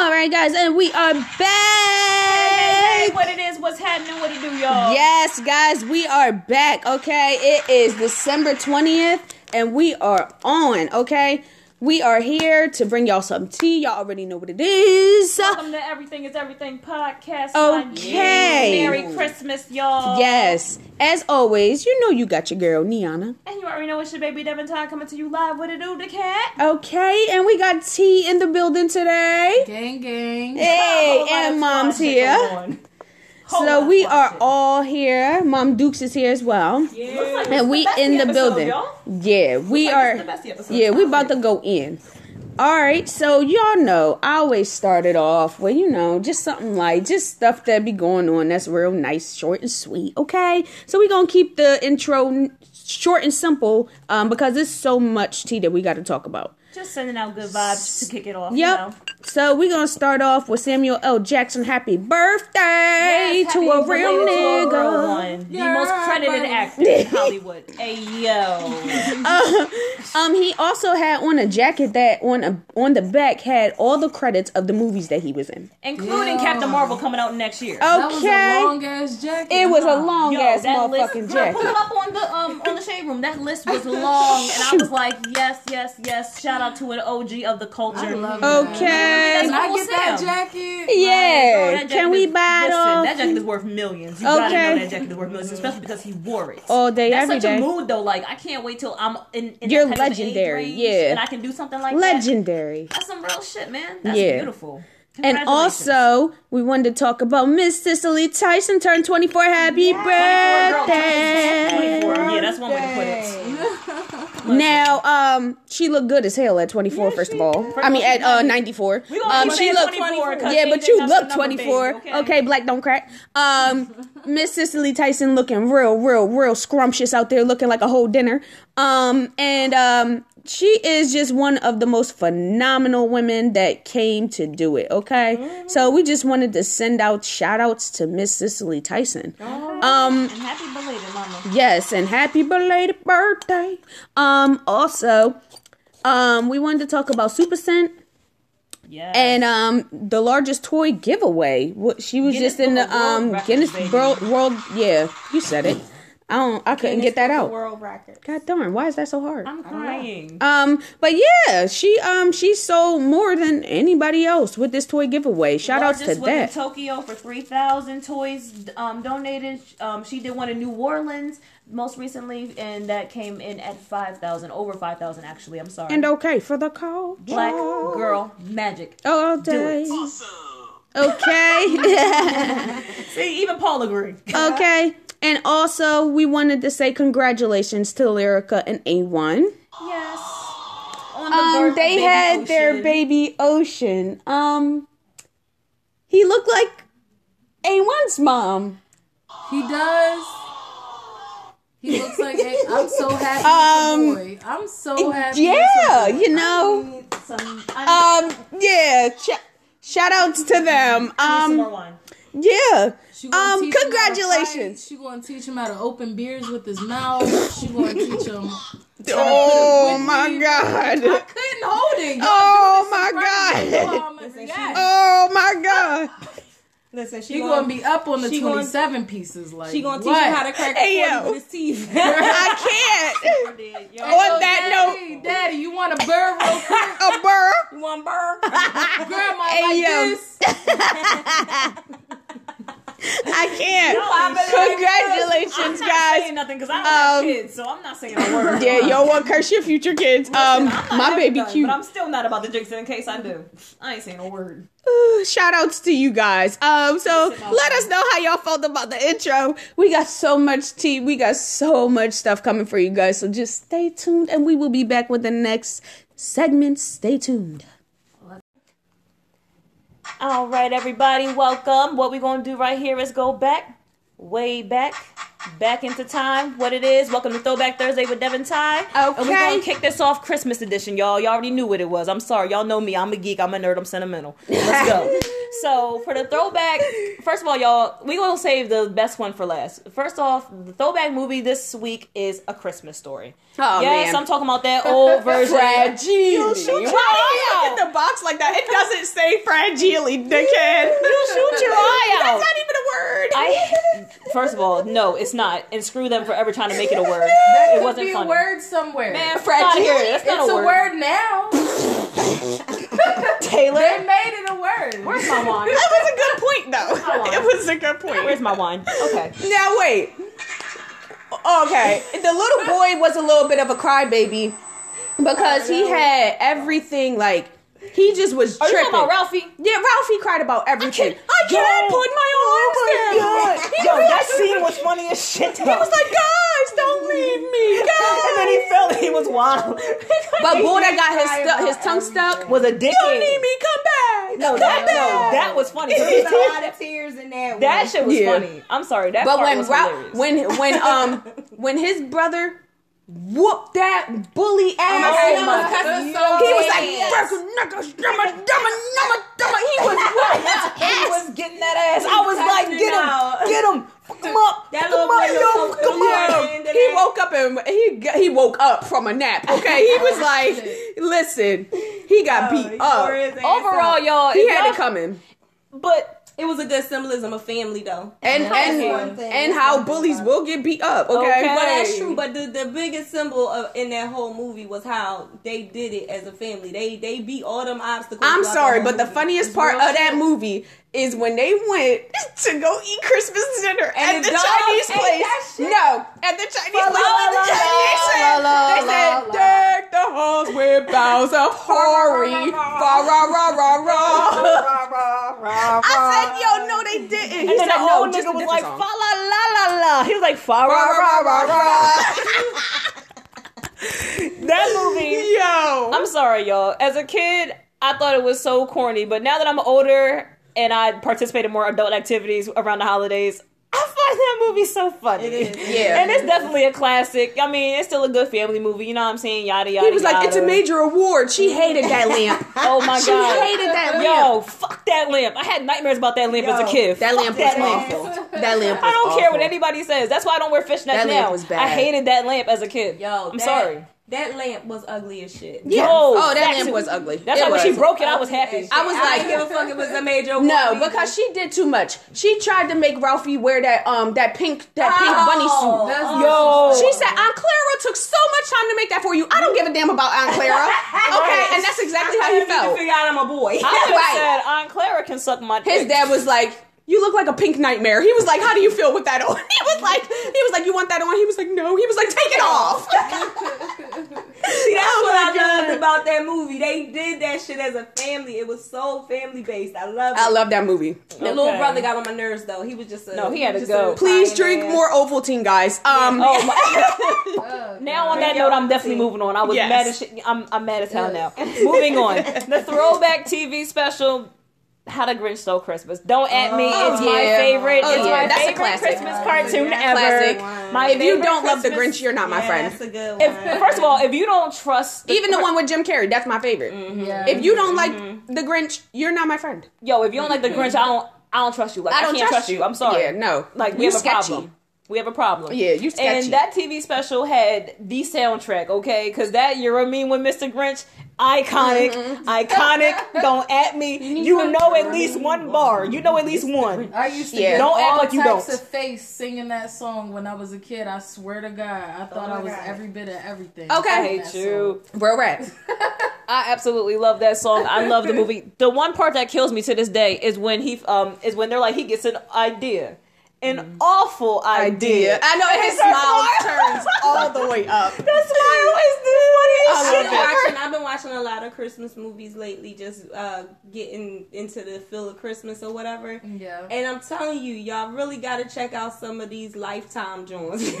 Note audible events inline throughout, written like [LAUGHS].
All right, guys, and we are back. Hey, hey, what it is, what's happening, what it do, y'all? Yes, guys, we are back. Okay, it is December twentieth, and we are on. Okay, we are here to bring y'all some tea. Y'all already know what it is. Welcome to Everything is Everything podcast. Okay. Merry Christmas, y'all. Yes, as always, you know you got your girl Niana. And you already know it's your baby Devin Time coming to you live. What it do, the cat? Okay, and we got tea in the building today. Gang, gang. Hey, Whole [LAUGHS] oh, and mom's here. Going on. Whole So lot we are fun all here. Mom Dukes is here as well. shit. Looks like And we bestie in the episode, building. y'all. Yeah, we like are. the. Yeah, we about to go in. All right, so y'all know I always started off with you know just something like just stuff that be going on that's real nice, short and sweet. Okay, so we gonna keep the intro short and simple um, because there's so much tea that we got to talk about. Just sending out good vibes to kick it off. Yep. You know. So we're gonna start off with Samuel L. Jackson. Happy birthday Yes, to happy a real belated to a real nigga. one. The Yeah, most credited buddy. actor in [LAUGHS] Hollywood. Hey yo. [LAUGHS] Um, he also had on a jacket that on a on the back had all the credits of the movies that he was in. Including Yeah. Captain Marvel coming out next year. Okay. That was a Okay, long ass jacket. it was a long Yo, ass that list, motherfucking Girl, pull it up on the um on the shade room. That list was long, and I was like, yes, yes, yes. Shout out to an OG of the culture. I love that. Okay, Can I get that jacket? yeah. Girl, oh, that jacket Can we is- buy it listen. That jacket is worth millions. You gotta Okay. know that jacket is worth millions, especially because he wore it. all day, That's every such a mood though. Like I can't wait till I'm in. in You're that type of age legendary, range yeah. and I can do something like that. Legendary. That's some real shit, man. That's Yeah. beautiful. And also, we wanted to talk about Miss Cicely Tyson turned 24. Happy 24, girl, birthday! 24. Yeah, that's one way to put it. Now, um, she looked good as hell at 24. Yeah, first of all, I mean at uh 94. We Um, she looked 24 'cause Yeah, but you look 24. baby, okay? okay? black don't crack. Um, Miss Cicely Tyson looking real, real, real scrumptious out there, looking like a whole dinner. Um, and um, she is just one of the most phenomenal women that came to do it. Okay, Mm-hmm. so we just wanted to send out shout outs to Miss Cicely Tyson. Um, And happy belated, mama. Yes, and happy belated birthday. Um, also, um, we wanted to talk about Supa Cent Yeah. and um the largest toy giveaway. What she was Guinness just in the um Guinness. World World. Yeah, you said it. I don't. I couldn't get that out. World record. God darn, why is that so hard? I'm crying. Um, but yeah, she um she sold more than anybody else with this toy giveaway. Shout outs to Largest was in that. Tokyo for three thousand toys um, donated. Um, she did one in New Orleans most recently, and that came in at five thousand, over five thousand actually. I'm sorry. And okay for the call. Black girl magic. all Do day. it. Okay. [LAUGHS] See, even Paul agreed. Okay. [LAUGHS] And also, we wanted to say congratulations to Lyrica and A1. Yes. On the Um, they had their baby Ocean. Um, he looked like A1's mom. He does. He looks like I'm so happy Um, boy. I'm so happy. Yeah, it's a boy. you know. Some, I Um, yeah. Sh- shout outs to them. need some more Um. Yeah. She gonna Um, teach him how to congratulations. She gonna teach him how to open beers with his mouth. She gonna teach him. Oh my god. I couldn't hold it. Y'all Oh, my in front of me. God. You know I'ma. Oh my god. [LAUGHS] Listen, she He gonna be up on the 27 pieces. Like She gonna teach what? him how to crack Hey, a yo. with his teeth. [LAUGHS] I can't. [LAUGHS] Yo, On Yo, that Daddy, note, Daddy, you want a bird real quick? a burr. you want burr? Grandma Hey, like yo. this. I can't. Congratulations, I'm not guys. saying nothing because I don't Um, have kids, so I'm not saying a word. [LAUGHS] Yeah, don't to curse your future kids. Um, my baby none, cute. but I'm still not about the jinx in case I do. I ain't saying a word. Shout outs to you guys. Um, so let us know how y'all felt about the intro. We got so much tea. We got so much stuff coming for you guys. So just stay tuned, and we will be back with the next segment. Stay tuned. All right, everybody, welcome. What we're gonna do right here is go back, way back, back into time. What it is? Welcome to Throwback Thursday with Devin Ty. Okay. And we're gonna kick this off Christmas edition, y'all. Y'all already knew what it was. I'm sorry, y'all know me. I'm a geek. I'm a nerd. I'm sentimental. Let's go. [LAUGHS] So for the throwback, first of all, y'all, we gonna save the best one for last. First off, the throwback movie this week is A Christmas Story. Oh, yes, man. I'm talking about that old [LAUGHS] version. Fragile. shoot your Why eye do you out. look at the box like that? It doesn't say fragile, dickhead. You shoot your [LAUGHS] eye out. That's not even a word. I first of all, no, it's not, and screw them for ever trying to make it a word. That It could wasn't be funny. a word somewhere. Man, Fragile. fragile. That's not it's a a word. word now. [LAUGHS] Taylor, They made it a word. where's my wine? that was a good point, though. on. It was a good point. Where's my wine? Okay. Now wait. Okay, the little boy was a little bit of a crybaby because he oh, had everything like he just was Are you tripping. talking about Ralphie? Yeah, Ralphie cried about everything. I Yo. can't put my arms down. [LAUGHS] He Yo, was- that scene was funny as shit. He was like, guys, don't leave me, guys. [LAUGHS] and then he fell he was wild. [LAUGHS] but boy, that got his stu- his tongue stuck. was a You don't need me, come back. No, come that back. no, that was funny. There's a lot of tears in that. That one. shit was Yeah. funny. I'm sorry. That But part when was Ra- hilarious. when when um when his brother whooped that bully ass, Oh my God. he was like, Yes. "Freckle knuckles, dumma, dumma, numma, dumma." He was [LAUGHS] whooping his he was getting that ass. I was like, get him, get him, fuck him up, That fuck him up, yo, so fuck him up. He woke up and he he woke up from a nap. [LAUGHS] Okay, he was like, "Listen, he got Oh, beat he up. tore his ass Overall, up. y'all, He had y'all- it coming." But it was a good symbolism of family, though. And That's one and thing. and how bullies will get beat up. Okay, Okay. Well, that's true. But the, the biggest symbol of in that whole movie was how they did it as a family. They they beat all them obstacles. I'm sorry, whole but the funniest It's part real of that movie is when they went to go eat Christmas dinner And at the the Chinese place. No, at the Chinese La, place. la, the Chinese la, la, they said, deck the halls with boughs of [LAUGHS] hori. Rah, rah, rah, rah, rah. I said, yo, no, they didn't. He and then said, no, old oh, just nigga was like, fa la la la la. He was like, fa ra ra ra ra. [LAUGHS] That movie. Yo. I'm sorry, y'all. As a kid, I thought it was so corny, but now that I'm older and I participate in more adult activities around the holidays, I find that movie so funny. It is. [LAUGHS] Yeah. And it's definitely a classic. I mean, it's still a good family movie. You know what I'm saying? Yada yada. He was like, yada. it's a major award. She hated that lamp. [LAUGHS] Oh my god. She hated that lamp. Yo, fuck that lamp. I had nightmares about that lamp as a kid. That Fuck lamp was that lamp. awful. That lamp was I don't care what anybody says. That's why I don't wear fishnets That now. lamp was bad. I hated that lamp as a kid. Yo, I'm that- sorry. That lamp was ugly as shit. Yeah. Yo, oh, that that's lamp was ugly. That's It why when she broke it, I was happy. I was I like- didn't give a fuck. It was a major. [LAUGHS] No, either. because she did too much. She tried to make Ralphie wear that um that pink that pink bunny Oh, suit. That's Yo. She said Aunt Clara took so much time to make that for you. I don't give a damn about Aunt Clara. [LAUGHS] Okay, and that's exactly how he I need to felt. figure out I'm a boy. I would have Right. said Aunt Clara can suck my dick. His dad was like, "You look like a pink nightmare." He was like, "How do you feel with that on?" [LAUGHS] He was like, "He was like, you want that on?" He was like, "No." He was like, "Take it off." [LAUGHS] See, that's Oh what I God. loved about that movie. They did that shit as a family. It was so family based. I love it. I love that movie. The little brother got on my nerves though. He was just a No, he had to was go. Please drink ass. more Ovaltine, guys. Um, Oh my. [LAUGHS] Oh, Now on that note, I'm definitely moving on. I was Yes. mad as shit. I'm, I'm mad as hell now. Moving on. The throwback TV special. How the Grinch Stole Christmas. Don't at me. Oh, it's my favorite. Oh, it's yeah. my That's a favorite classic. Christmas cartoon Yeah. ever. Classic. My if you don't love the Grinch, you're not my friend. That's a good If, first of all, if you don't trust, Even the one with Jim Carrey, that's my favorite. Mm-hmm. Yeah. If you don't mm-hmm. like the Grinch, you're not my friend. yo, if you don't like the Grinch, I don't, I don't trust you. Like I, I don't can't trust trust you. you. I'm sorry. Yeah, no. Like we You have a sketchy. problem. We have a problem. Yeah, you sketchy. And that TV special had the soundtrack, okay? Because that You're a Mean with Mr. Grinch, iconic, Mm-hmm. iconic. [LAUGHS] Don't at me. You, know at least one bar. You know at least one. I used to Yeah. get Don't act all like you types don't. of face singing that song when I was a kid. I swear to God, I thought my I was God. every bit of everything. Okay. I I hate That you. Bro, rat. [LAUGHS] I absolutely love that song. I love the movie. The one part that kills me to this day is when he um is when they're like he gets an idea. An awful idea. Idea. I know And his he smile smiling. turns all the way up. [LAUGHS] That smile is the I funniest love shit I've been, watching, I've been watching a lot of Christmas movies lately, just uh, getting into the feel of Christmas or whatever. Yeah. And I'm telling you, y'all really got to check out some of these Lifetime joints. [LAUGHS] Wait,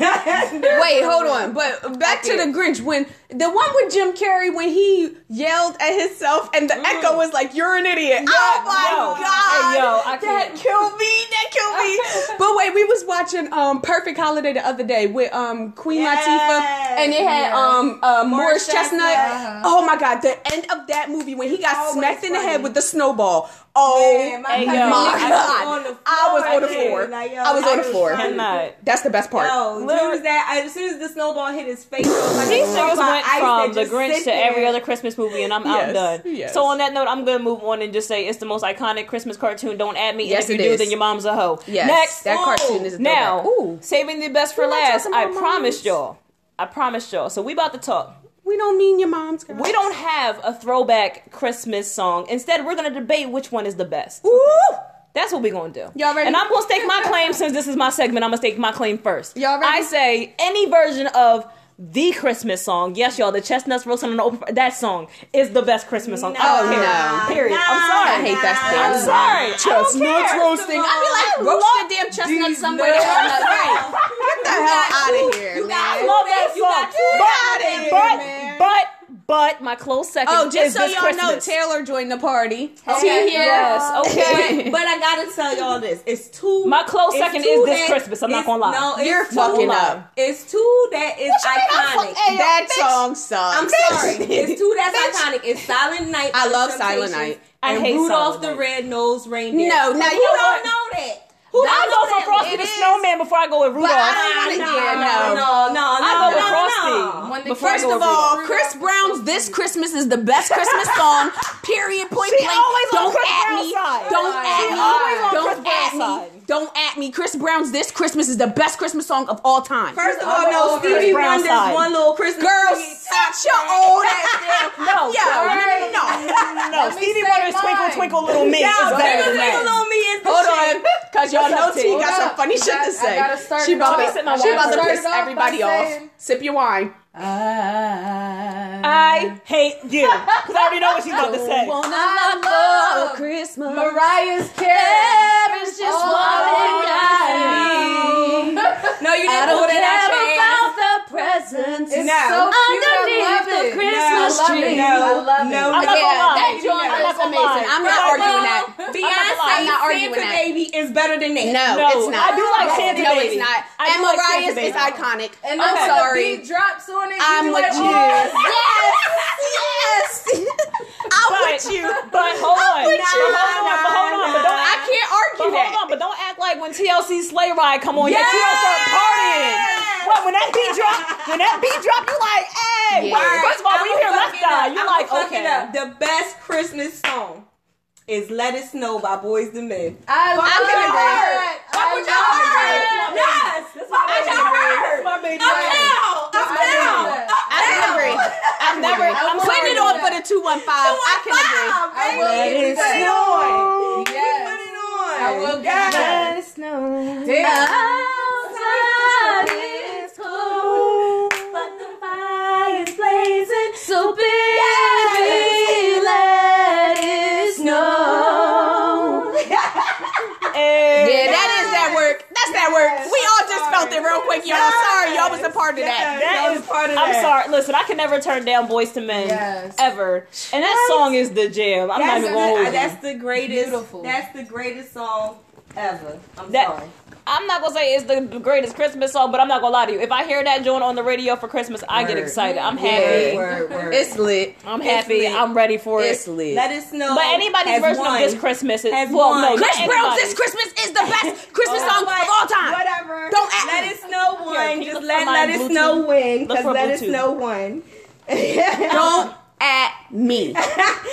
hold on. But back to the Grinch when the one with Jim Carrey when he yelled at himself and the echo was like, "You're an idiot." oh my yo. god, Hey, yo, I that can't. killed me. That killed me. but wait, we was watching um Perfect Holiday the other day with um Queen Yes. Latifah and it had um uh, Morris Chestnut. Chestnut. Uh-huh. Oh my god, the end of that movie when he got Always smacked in the head with the snowball. Oh Man, my Hey, yo, my was God. I was on the floor. Like, yo, I was on the floor. Cannot. That's the best part. Yo, as soon as that, as soon as the snowball hit his face, it was like These a niggas block went from the Grinch sit to every other Christmas movie, and I'm Yes, outdone. yes. So on that note, I'm gonna move on and just say it's the most iconic Christmas cartoon. Don't add me. Yes, and if it you is. do, then your mom's a hoe. Yes, Next, that Oh, cartoon is a now. Ooh, saving the best for We're last. I about promised y'all. I promised y'all. So we about to talk. We don't mean your mom's. Girl. We don't have a throwback Christmas song. Instead, we're gonna debate which one is the best. Ooh. That's what we're gonna do. Y'all ready? And I'm gonna stake my claim since this is my segment. I'm gonna stake my claim first. Y'all ready? I say any version of the Christmas song. Yes, y'all. The chestnuts roasting on the open. That song is the best Christmas song. I don't Oh, care. no. Period. I'm Nah, sorry. I hate that Nah, thing. I'm sorry. Chestnuts roasting. I'd be like, roast the damn chestnuts somewhere. nuts. [LAUGHS] Right. Get the hell out of here, You man. I love that You got two But, outta here, but, man. but, but, my close second Oh, just so y'all know, Taylor joined the party. Okay. See here? Yes, okay. But, [LAUGHS] but I gotta tell y'all this: it's two. My close second is this that- Christmas. I'm not gonna lie. No, it's You're fucking up. It's two that is iconic. that song sucks. I'm sorry. It's two that's iconic. It's Silent Night. I love Silent Night. I and hate Rudolph the Red-Nosed Reindeer. No, now you don't know that? Who Don't I know go for Frosty the. Snowman before I go with Rudolph. But I don't want to hear no, no. no, no, no. I go with no, Frosty. no. When the Before First of all. Chris Brown's "This Christmas" is the best Christmas song. Period. Point She blank. always Don't Chris at Brown's me. side. Don't She at me. always on Don't Chris Brown's at me. side. Don't at me. Chris Brown's "This Christmas" is the best Christmas song of all time. First of all, no, Stevie Wonder's one little Christmas Girl, tree sit your old ass down. [LAUGHS] No, Yo, Alright. no. No, Stevie Wonder's Twinkle. Twinkle Little Me is better Twinkle. Little Me is the Hold on, cause y'all know T T? got some funny shit got- to say. start She it about to, she about to piss first. Start it off everybody off. saying- Sip your wine. I, I hate you. Because I already know what she's about to say. I love Christmas. Mariah's Carey. is just one I No, you didn't don't pull it out care your ass. about the presents. It's No. so cute. Underneath I the it. Christmas I love tree. it. No, I love no, it. I'm not yeah, gonna lie. that joint I'm is amazing. I'm not arguing that. Beyonce, I'm not arguing Santa that. Baby is better than that. No, No, it's not. I do like Santa no, Baby. it's not. I and do like Santa Baby. is iconic. And I'm then sorry. the beat drops on it, I'm you with be you. like, Yes, yes. [LAUGHS] I'm But, with you. but hold on. with you. hold on, but hold on. But don't I can't but argue hold on, but don't act like when TLC Sleigh Ride come on, that you don't start partying. What, when that beat drop, when that beat drop, you like, hey. Yeah. First of all, when you hear Left Eye, you I'ma like, okay. up. The best Christmas song is "Let It Snow" by Boyz II Men. I love I'm gonna agree. it. Fuck I with your love heart. it. Yes. Fuck with your heart. my baby. I'm down. I'm I down. love that. I can agree. I've never. I'm will putting it agree on with for that. the two one five. I can agree. I will Let agree it with that. snow. Yes. Put it on. I will give Yes. that. Let it snow. Damn. Felt it real y'all. Sorry, y'all was a part of that. That was is part of I'm that. sorry. Listen, I can never turn down Boyz II Men Yes. ever, and that song is the jam. I'm not That's, even gonna the, that's the greatest. Beautiful. That's the greatest song ever. I'm That- sorry. I'm not gonna say it's the greatest Christmas song, but I'm not gonna lie to you. If I hear that joint on the radio for Christmas, I get excited. I'm happy. Word, word. It's lit. I'm happy. lit. I'm ready for it. It's it. lit. Let it snow. But anybody's has version won. of this Christmas is Has well, won. no, Chris Brown's. This Christmas is the best [LAUGHS] Christmas Oh, song But of all time. Whatever. Don't act let me. it snow Here, one. can Just let let it Bluetooth? snow win. Because for let it Bluetooth. snow one. Don't at me. [LAUGHS]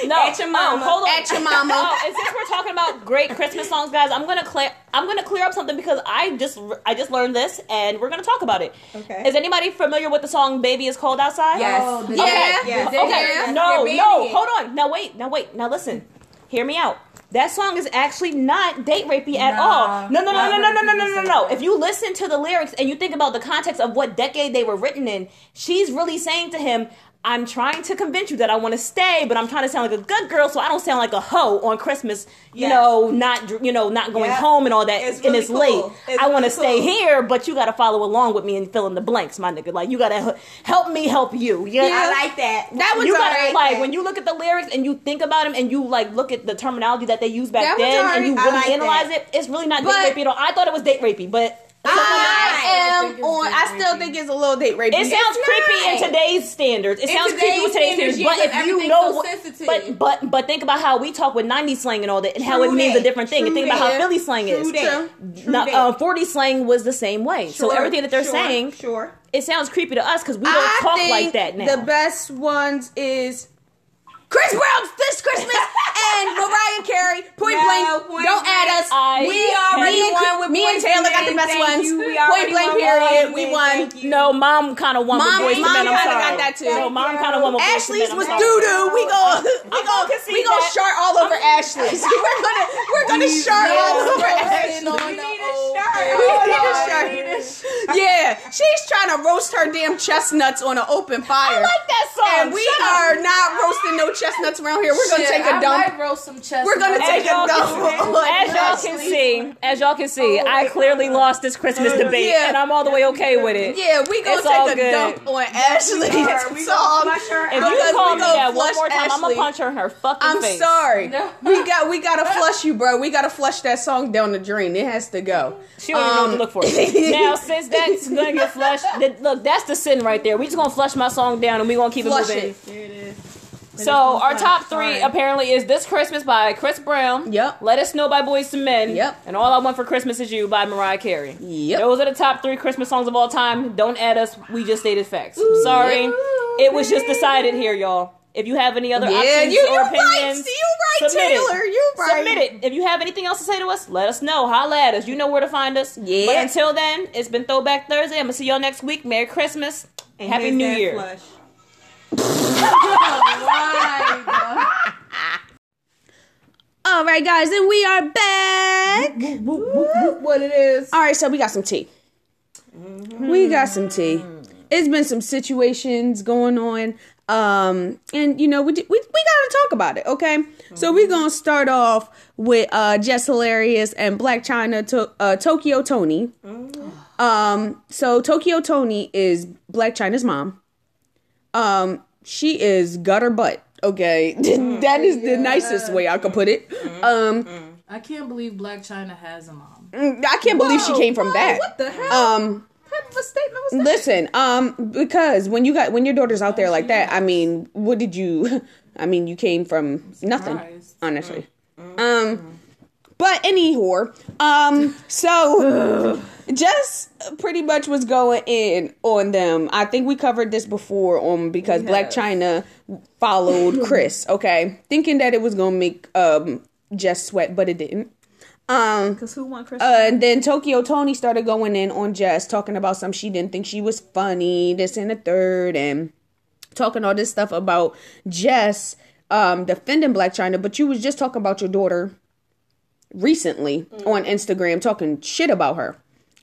No, At your mama. Oh, hold on. At your mama. [LAUGHS] Oh, and since we're talking about great Christmas songs, guys, I'm gonna clear. I'm gonna clear up something because I just I just learned this, and we're gonna talk about it. Okay. Is anybody familiar with the song "Baby Is Cold Outside"? Yes. Oh, the- Yeah. Yes. Okay. Yeah. No, no. Hold on. Now wait. Now wait. Now listen. Hear me out. That song is actually not date rapey at Nah. all. No, no, no, no, no, no, no, no, no, no. If you listen to the lyrics and you think about the context of what decade they were written in, she's really saying to him, I'm trying to convince you that I want to stay, but I'm trying to sound like a good girl, so I don't sound like a hoe on Christmas. You Yes. know, not you know, not going Yep. home and all that. It's and really it's cool. late. It's I want to really stay cool. here, but you got to follow along with me and fill in the blanks, my nigga. Like you got to help me help you. You know? I like that. That was you gotta alright. like when you look at the lyrics and you think about them and you like look at the terminology that they used back That then and you really like analyze that. it. It's really not But- date rapey at all. I thought it was date rapey, but I think am on. I still rapey. think it's a little date rapey. It sounds creepy in today's standards. It In sounds creepy with today's today's standards. standards, But if you know, so what, but but but think about how we talk with '90s slang and all that, and how it means that. a different thing. And True think about how. Philly slang True is. that. True Now, uh, 40 slang was the same way. so everything that they're sure, saying, sure. it sounds creepy to us because we don't I talk think like that now. The best ones is Chris Brown's this Christmas [LAUGHS] and Mariah Carey. Point No, blank. point don't blank. add us. I we already me, and- won with me and Taylor got the best thank ones. Point blank. Period. We won. no, mom kind of won Mom- with Boyz mom kinda got that too. No, mom kind of won with Ashley's was doo doo. We go. We go. We go that. shart all over Ashley's. [LAUGHS] [LAUGHS] We're gonna. We're gonna shart all over Ashley's. We need a old shirt. We need a Lord, shirt. we need a shirt. Yeah, she's trying to roast her damn chestnuts on an open fire. I like that song. And we are not roasting no chestnuts around here. We're gonna Shit, take a I dump. might roast some chestnuts. We're gonna As take a y'all, dump. can, on as y'all can Ashley's. see, as y'all can see, I clearly lost this Christmas debate, Yeah. and I'm all the way okay with it. Yeah, we gonna It's all take a good. dump on Ashley. are. We gonna song. flush her If out. you Because call we me gonna that one flush more time, I'm Ashley. gonna punch her in her fucking I'm face. sorry. No. We got we gotta [LAUGHS] flush you, bro. We gotta flush that song down the drain. It has to go. She don't even know what to Um, look for. It. Now, [LAUGHS] since that's gonna get flushed, then, look, that's the sin right there. We just gonna flush my song down, and we gonna keep Flush it moving. it. There it is. So our top three Sorry. apparently is "This Christmas" by Chris Brown. Yep. Let Us Know by Boyz II Men. Yep. And All I Want for Christmas Is You by Mariah Carey. Yep. Those are the top three Christmas songs of all time. Don't add us. We just stated facts. Sorry, Yep. it was just decided here, y'all. If you have any other Yeah, options you, or you right. You right, submit it. Taylor. You right. Submit it. If you have anything else to say to us, let us know. Holla at us. You know where to find us. Yeah. But until then, it's been Throwback Thursday. I'm gonna see y'all next week. Merry Christmas. And Happy New Year. [LAUGHS] All right, guys, and we are back. what it is? All right, so we got some tea. We got some tea. It's been some situations going on, um, and you know we we we gotta talk about it. Okay, so we're gonna start off with uh, Jess Hilarious and Blac Chyna to, uh, Tokyo Toni. Um, so Tokyo Toni is Blac Chyna's mom. Um, she is gutter butt. Okay, [LAUGHS] that is the nicest way I could put it. Um, I can't believe Blac Chyna has a mom. I can't believe she came from that. What the hell? Um, what type of a statement was listen, um, because when you got when your daughter's out there like that, I mean, what did you? [LAUGHS] I mean, you came from nothing, Surprised. honestly. Um, but anyhow, um, so [LAUGHS] Jess pretty much was going in on them. I think we covered this before on because Blac Chyna followed [LAUGHS] Chris. Okay, thinking that it was gonna make um Jess sweat, but it didn't. Um, Because who won Chris? uh, and then Tokyo Toni started going in on Jess, talking about some she didn't think she was funny, this and the third, and talking all this stuff about Jess um, defending Blac Chyna. But you was just talking about your daughter recently on Instagram, talking shit about her.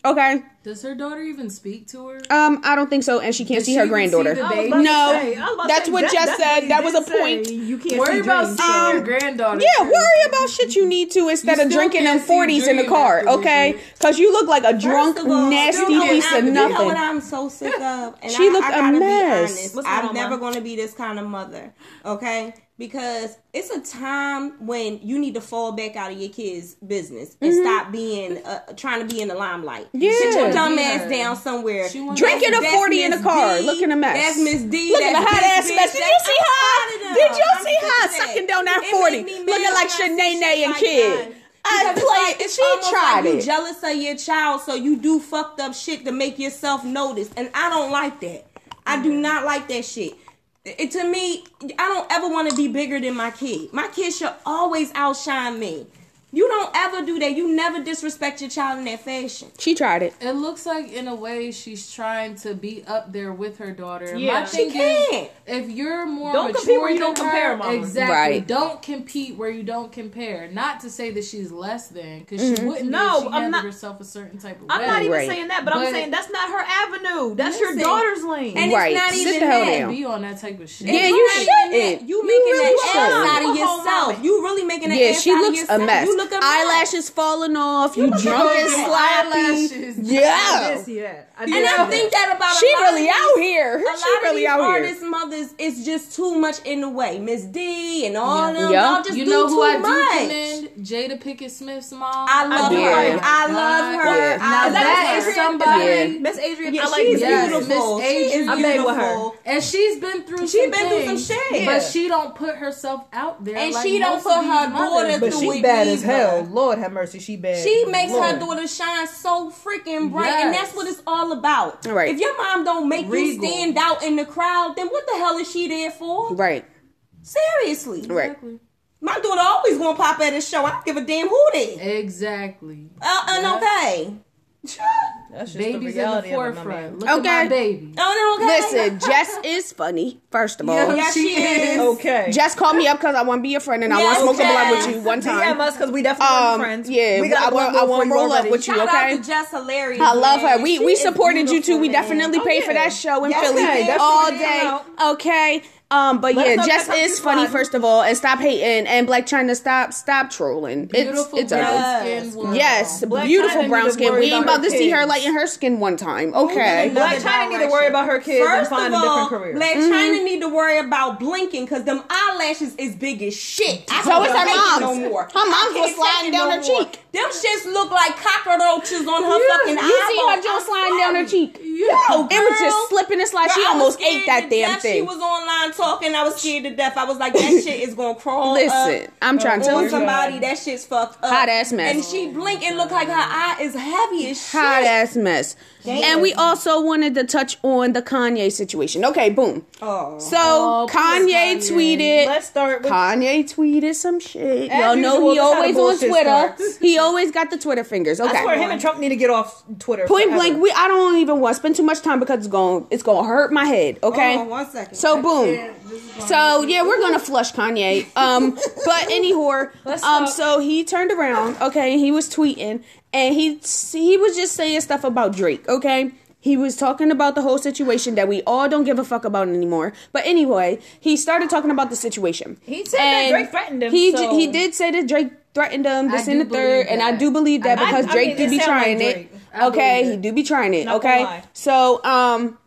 Okay, Does her daughter even speak to her? um, I don't think so, and she can't Did see she her granddaughter. see the I was baby? about to No, say- I was about to that's what that- Jess that's said. That was did a say. point. You can't Worry see about dreams. seeing Um, your granddaughter. Yeah, worry about shit you need to instead of drinking them forties in the car, okay? Because you look like a drunk, all, nasty piece of I'm- You know nothing. what I'm so sick of? And She I, looked I a gotta mess. Be honest. I'm never going to be this kind of mother, okay? Because it's a time when you need to fall back out of your kids' business and stop being uh, trying to be in the limelight. Mm-hmm. Yeah. Sit your dumb Yeah. ass down somewhere. Drinking a That's 40 in the car, D. looking a mess. That's Miss D. Looking that's a hot ass bitch. mess. Did you see I'm her? tired of them. Did you I'm see sick her sucking down that 40? make me mad Looking like I see Shanae and Kid. that. I Because it's played- like, it's she tried like you it. jealous of your child, so you do fucked up shit to make yourself notice, and I don't like that. I do not like that shit. It, to me, I don't ever want to be bigger than my kid. My kid should always outshine me. You don't ever do that. You never disrespect your child in that fashion. She tried it. It looks like in a way she's trying to be up there with her daughter. Yeah. My She can't. if you're more Don't mature compete where you don't compare, her, mama. exactly. Right. Don't compete where you don't compare. Not to say that she's less than, because she mm-hmm. wouldn't. No, she I'm not- herself a certain type of I'm way. not even Right. saying that, but, I'm saying that's not her avenue. That's your daughter's lane. And Right. it's not Sit even the hell that. down. be on that type of shit. Yeah, It's you not even shouldn't. that. You You making really an ass out of You a whole yourself. You really making an Yeah, ass she out of looks a yourself. mess. You look a mess. Eyelashes falling off. You drunk and sloppy. Eyelashes. Yeah. And I think that about She a lot really of out these- here. A She lot of really these out here. artist mothers is just too much in the way. Miss D and all Yeah. them, Yeah. y'all just You do know too who I do much. commend Jada Pinkett Smith's mom? I love Yeah. her. I love her. Yeah. Now love that her. is somebody. Yeah. Miss Adrian, Yeah, I like she's Yes, beautiful. Miss She is Adrian. I beg with her. And she's been through She some been through some shit. But she don't put herself out there. And like she don't put her these daughter mothers But do. through she it bad as either. hell. Lord have mercy, she bad. She makes Lord. her daughter shine so freaking bright, and that's what it's all about. Right. If your mom don't make Regal. you stand out in the crowd, then what the hell is she there for? Right. Seriously. Right. My daughter always gonna pop at a show. I don't give a damn who they. Exactly. Uh, and Yeah. okay. That's just Babies the in the reality of it, my man. forefront. Look Okay. at my baby. Oh, no, okay. Listen, Jess is funny. First of all, Yeah. Yes, she is. Okay. Jess called me up because I want to be your friend and I want to smoke a blunt with you one time. DM time. us because we definitely want Um, to be friends. yeah, we got I a blunt want- I roll want for you roll up with you. Shout okay? out to Jess Hilarious. I love her. We She we supported you too. We definitely Oh, paid for that show in Yes, Philly okay, all day. Okay. Um, but Let yeah, Jess if that is comes funny fun. first of all, and stop hating and Blac Chyna stop stop trolling. Beautiful it's it's brown ugly. Yes. skin woman. Yes, Black beautiful China brown skin. We ain't about about to her see her kids. lighten her skin one time. Okay. Moving Black another China need to worry about her kids and First find of a all, different career. Black Mm-hmm. China need to worry about blinking because them eyelashes is big as shit. I So can't is her take mom's. No more. Her I mom's can't was sliding down no her more. cheek. Them shits look like cockroaches on her fucking You see her eyeball. just sliding down her sorry. cheek. Yo, It was girl. just slipping and sliding. She Girl, I was almost ate that damn thing. She was online talking. I was scared to death. I was like, that shit is gonna crawl. [LAUGHS] Listen, up I'm trying to tell somebody. That shit's fucked up. Hot ass mess. And she blink and look like her eye is heavy as shit. hot ass mess. And we also wanted to touch on the Kanye situation. Okay, boom. Oh. So Oh, Kanye, Kanye. tweeted. Let's start with Kanye tweeted some shit. As Y'all know usual, he that's how the always on Twitter. starts. He always got the Twitter fingers. Okay. I swear him and Trump need to get off Twitter. Point forever. blank, we I don't even want to spend too much time because it's going it's going to hurt my head. Okay. Hold on one second. So boom. So yeah, we're gonna flush Kanye. Um, but anyhow, um, so he turned around. Okay, he was tweeting and he he was just saying stuff about Drake. Okay. He was talking about the whole situation that we all don't give a fuck about anymore. But anyway, he started talking about the situation. He said that Drake threatened him, He so- he did say that Drake threatened him. This I and the third, believe and I do believe that I- because I Drake mean, do it be trying like it. I Okay, he do be trying it. Not okay, so um.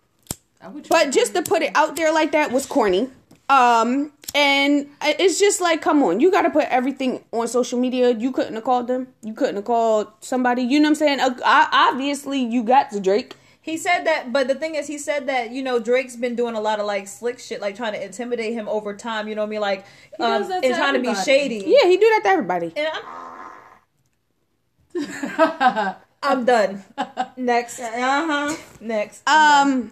I would But just to put it out there like that was corny. Um, and it's just like, come on, you got to put everything on social media. You couldn't have called them. You couldn't have called somebody. You know what I'm saying? Uh, obviously, you got to Drake. He said that, but the thing is, he said that you know Drake's been doing a lot of like slick shit, like trying to intimidate him over time. You know what I mean? Like, um, does that and to trying to be shady. Yeah, he do that to everybody. And I'm, [LAUGHS] I'm done. Next, [LAUGHS] Uh huh. next. I'm done.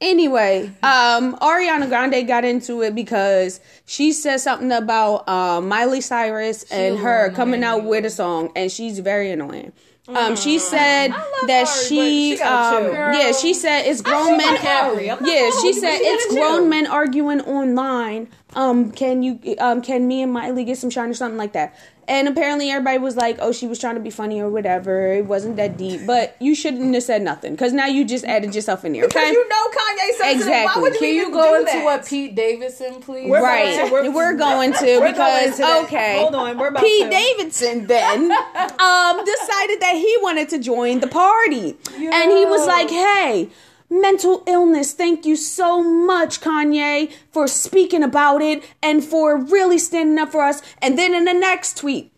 Anyway, um, Ariana Grande got into it because she said something about um, Miley Cyrus and her coming out with a song, and she's very annoying. Um, she said that Ari, she, she um, yeah, she said it's grown men. like Ari. Yeah, she said she it's grown men arguing online. Um, can you, um, can me and Miley get some shine or something like that? And apparently everybody was like, oh, she was trying to be funny or whatever. It wasn't that deep, but you shouldn't have said nothing because now you just added yourself in there. Okay, Because you know Kanye sensitive. Exactly. Why would you Can you go into that? what Pete Davidson, please? We're right. going to- we're- We're, going to We're because going to okay. Hold on, we're about Pete to. Davidson then um decided that he wanted to join the party. And he was like, "Hey, mental illness. Thank you so much, Kanye, for speaking about it and for really standing up for us." And then in the next tweet,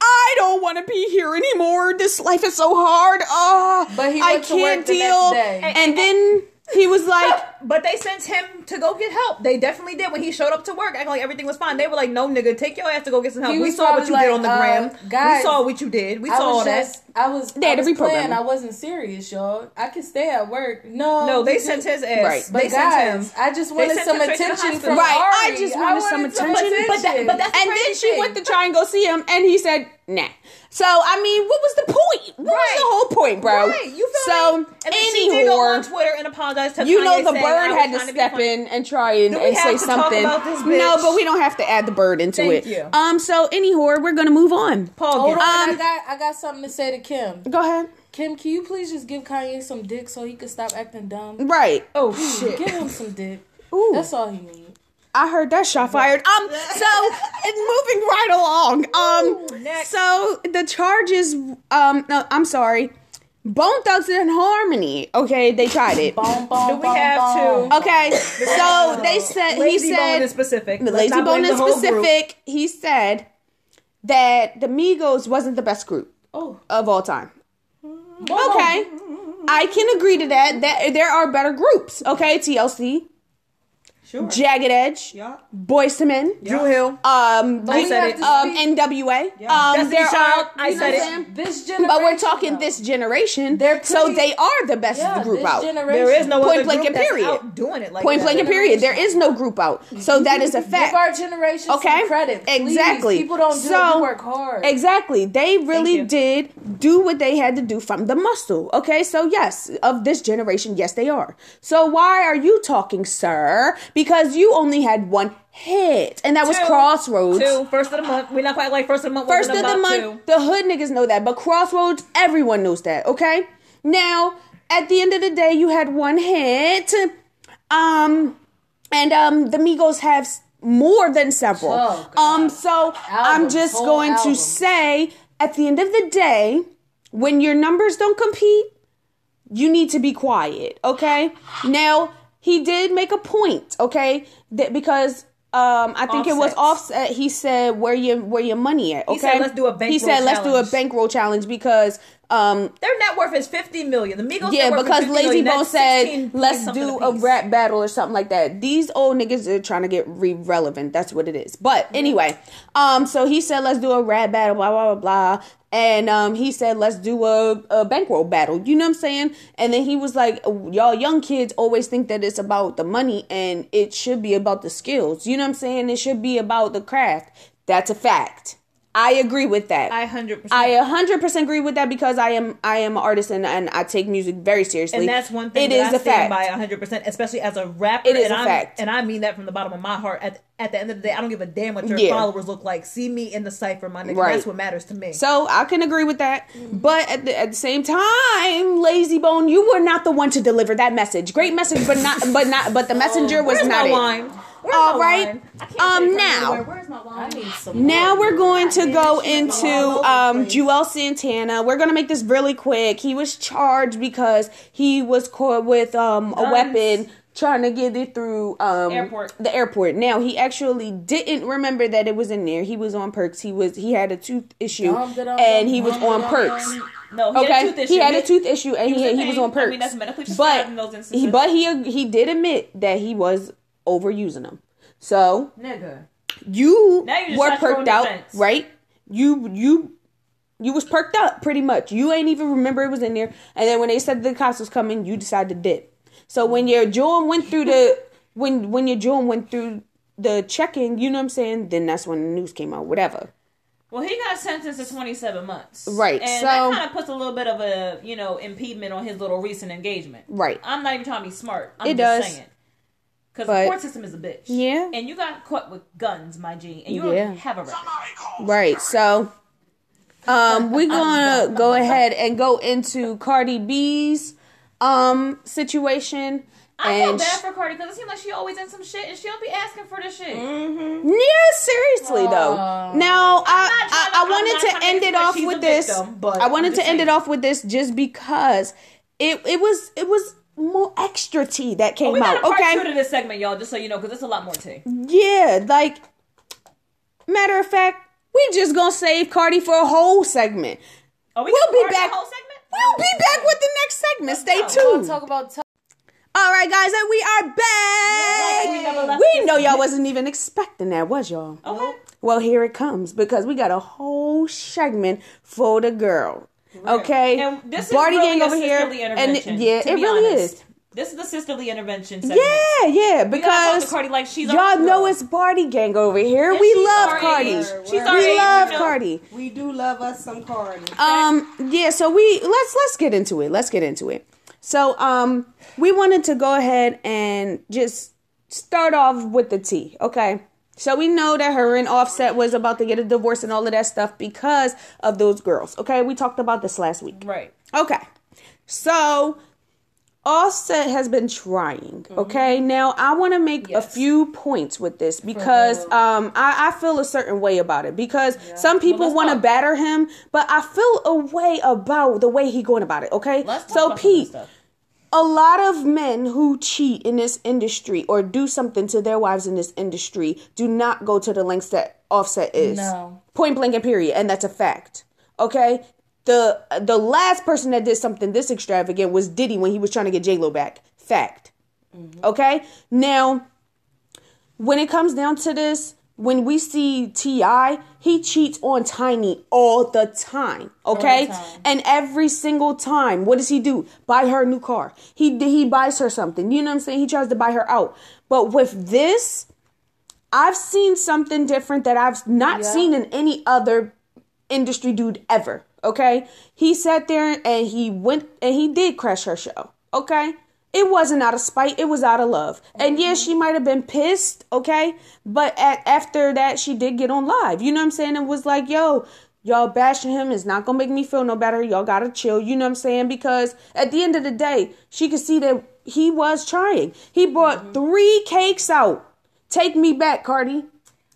I don't want to be here anymore. This life is so hard. Ah, But he I went to work can't the next deal. And then he was [LAUGHS] like, But they sent him to go get help. They definitely did when he showed up to work, acting like everything was fine. They were like, "No, nigga, take your ass to go get some help." He We was saw what probably you did like, on the uh, gram. guys, we saw what you did. We I saw all was that. I was, They I had to was reprogram playing. him. I wasn't serious, y'all. I could stay at work. No, No, they you sent his ass. Right. But They sent guys, him. I just They wanted sent some him straight to the attention hospital. from Right, I Ari. just wanted some wanted attention. But that- but that's and crazy then she thing. went to try and go see him, and he said, "Nah." So I mean, what was the point? What Right. was the whole point, bro? Right, you feel so me? And then she did go on Twitter and apologize to you know the saying, bird had to step funny." in and try and, Do we and have say to talk something. about this No, but we don't have to add the bird into Thank it. you. Um. So anyhow, we're gonna move on. Paul, Hold on, get- I Um, got I got something to say to Kim. Go ahead. Kim, can you please just give Kanye some dick so he could stop acting dumb? Right. oh shit. Give him some dick. Ooh. That's all he needs. I heard that shot fired. Um, so [LAUGHS] and moving right along. Um, next. so the charges. Um, no, I'm sorry. Bone Thugs-n-Harmony. Okay, they tried it. Boom, boom, Do we boom, have boom. to- Okay, so they said he Lazy said bone is specific. the Let's Layzie Bone blame is the group. specific. He said that the Migos wasn't the best group Oh. of all time. Okay. I can agree to that. That there are better groups. Okay, TLC, Sure. Jagged Edge, Yeah. Boyz II Men, Dru Hill. um, I said it. um, NWA. Yeah. Um, Destiny there Child, are. I said it. This generation. But we're talking though. this generation, They're so they are the best Yeah, group out. generation. There is no Point other blank group and that's period. out doing it like Point blank and period. There is no group out, so that is a Give fact. our generation Okay, some credit. please. exactly. People don't do so, it. We work hard. Exactly. They really did do what they had to do from the muscle. Okay, so yes, of this generation, yes, they are. So why are you talking, sir? Because you only had one hit, and that was Crossroads. Two. First of the month. We're not quite like first of the month. First of the month, two. the hood niggas know that, but Crossroads, everyone knows that. Okay, now at the end of the day, you had one hit, um, and um, the Migos have more than several. Oh, um, so I'm just going to say, at the end of the day, when your numbers don't compete, you need to be quiet, okay? Now, he did make a point, okay? That because um I think it was Offset. He said where your where your money at, okay? said, "Let's do a He said let's do a bankroll challenge because um Their net worth is fifty million. The Migos yeah, because Layzie. Bone said let's do a a rap battle or something like that. These old niggas are trying to get re relevant. That's what it is. But anyway, um, so he said let's do a rap battle, blah blah blah blah. And um, he said, "Let's do a, a bankroll battle." You know what I'm saying? And then he was like, "Y'all young kids always think that it's about the money, and it should be about the skills. You know what I'm saying? It should be about the craft. That's a fact. I agree with that. I hundred percent. I 100% agree with that because I am I am an artist and, and I take music very seriously. and that's one thing It that is I a stand fact. by hundred percent, especially as a rapper. It is and a I'm, fact. and I mean that from the bottom of my heart. At at the end of the day, I don't give a damn what your Yeah. followers look like. See me in the cipher, my nigga. Right. That's what matters to me. So I can agree with that, but at the at the same time, Layzie Bone, you were not the one to deliver that message. Great message, but not but not but the [LAUGHS] messenger was not my it. wine? Where's All my right. wine? I can't Um. Now, my wine? I need some. Now we're going to go into all um, the. Juelz Santana. We're going to make this really quick. He was charged because he was caught with um, a Guns. weapon trying to get it through um, Airport. the airport. Now he actually didn't remember that it was in there. He was on perks. He was he had a tooth issue Dum, da, dum, and he was dum, on dum, perks. dum. No, he Okay, had a tooth issue. he had a tooth issue and was he, in he was on perks. I mean, that's medically prescribed in those but instances. he but he he did admit that he was overusing them. So Nigga. you you were shot your own perked out, defense. right? You you you was perked up pretty much. You ain't even remember it was in there. And then when they said the cops was coming, you decided to dip. So when your Joan went through the when when your Joan went through the checking, you know what I'm saying? Then that's when the news came out. Whatever. Well, he got sentenced to 27 months. Right, And so- that kind of puts a little bit of a, you know, impediment on his little recent engagement. Right. I'm not even trying to be smart. I'm It just does. saying. Because the court system is a bitch. Yeah. And you got caught with guns, my G. And you Yeah. don't have a record. Right. So um we're [LAUGHS] gonna go ahead and go into Cardi B's um situation. I feel bad for Cardi because it seems like she always in some shit and she don't be asking for this shit. Yeah, seriously though. Now I, I, to- I wanted to to end it off with this. victim, but I wanted to just end it off with this just because it it was it was more extra tea that came We got out. a part two Okay. to this segment, y'all, just so you know, because it's a lot more tea. Yeah, like matter of fact, we just gonna save Cardi for a whole segment. Are we We'll gonna be part the back. We'll be back with the next segment. Stay tuned. talk about. T- All right, guys, and we are back. we know y'all wasn't even expecting that, was y'all? Okay. Well, here it comes because we got a whole segment for the girl. Okay, And this is really gang over here, and yeah, to it be really honest. is. This is the sisterly intervention segment. Yeah, yeah, We gotta talk because to Cardi like she's y'all our know girl. it's party gang over here. And we she's love our Cardi. age. We She's our age, love you know. Cardi. We do love us some Cardi. Um, yeah, so we let's let's get into it. Let's get into it. So, um, we wanted to go ahead and just start off with the tea, okay? So we know that her and Offset was about to get a divorce and all of that stuff because of those girls. Okay, we talked about this last week. Right. Okay. So Offset has been trying. Okay. Now I want to make Yes. a few points with this because um I, I feel a certain way about it because some people let's want to batter him, but I feel a way about the way he going about it. Okay. So about some of this Pete, a lot of men who cheat in this industry or do something to their wives in this industry do not go to the lengths that Offset is. No. Point blank and period, and that's a fact. Okay? The the last person that did something this extravagant was Diddy when he was trying to get J Lo back. Fact. Mm-hmm. Okay? Now, when it comes down to this, when we see T.I., he cheats on Tiny all the time. Okay? time. And every single time, what does he do? Buy her a new car. He he buys her something. You know what I'm saying? He tries to buy her out. But with this, I've seen something different that I've not Yeah. seen in any other industry dude ever. Okay? He sat there and he went and he did crash her show. Okay? It wasn't out of spite, it was out of love. And yeah, mm-hmm. she might have been pissed, okay? But at, after that, she did get on live. You know what I'm saying? It was like, yo, y'all bashing him is not gonna make me feel no better. Y'all gotta chill. You know what I'm saying? Because at the end of the day, she could see that he was trying. He brought mm-hmm. three cakes out. Take me back, Cardi.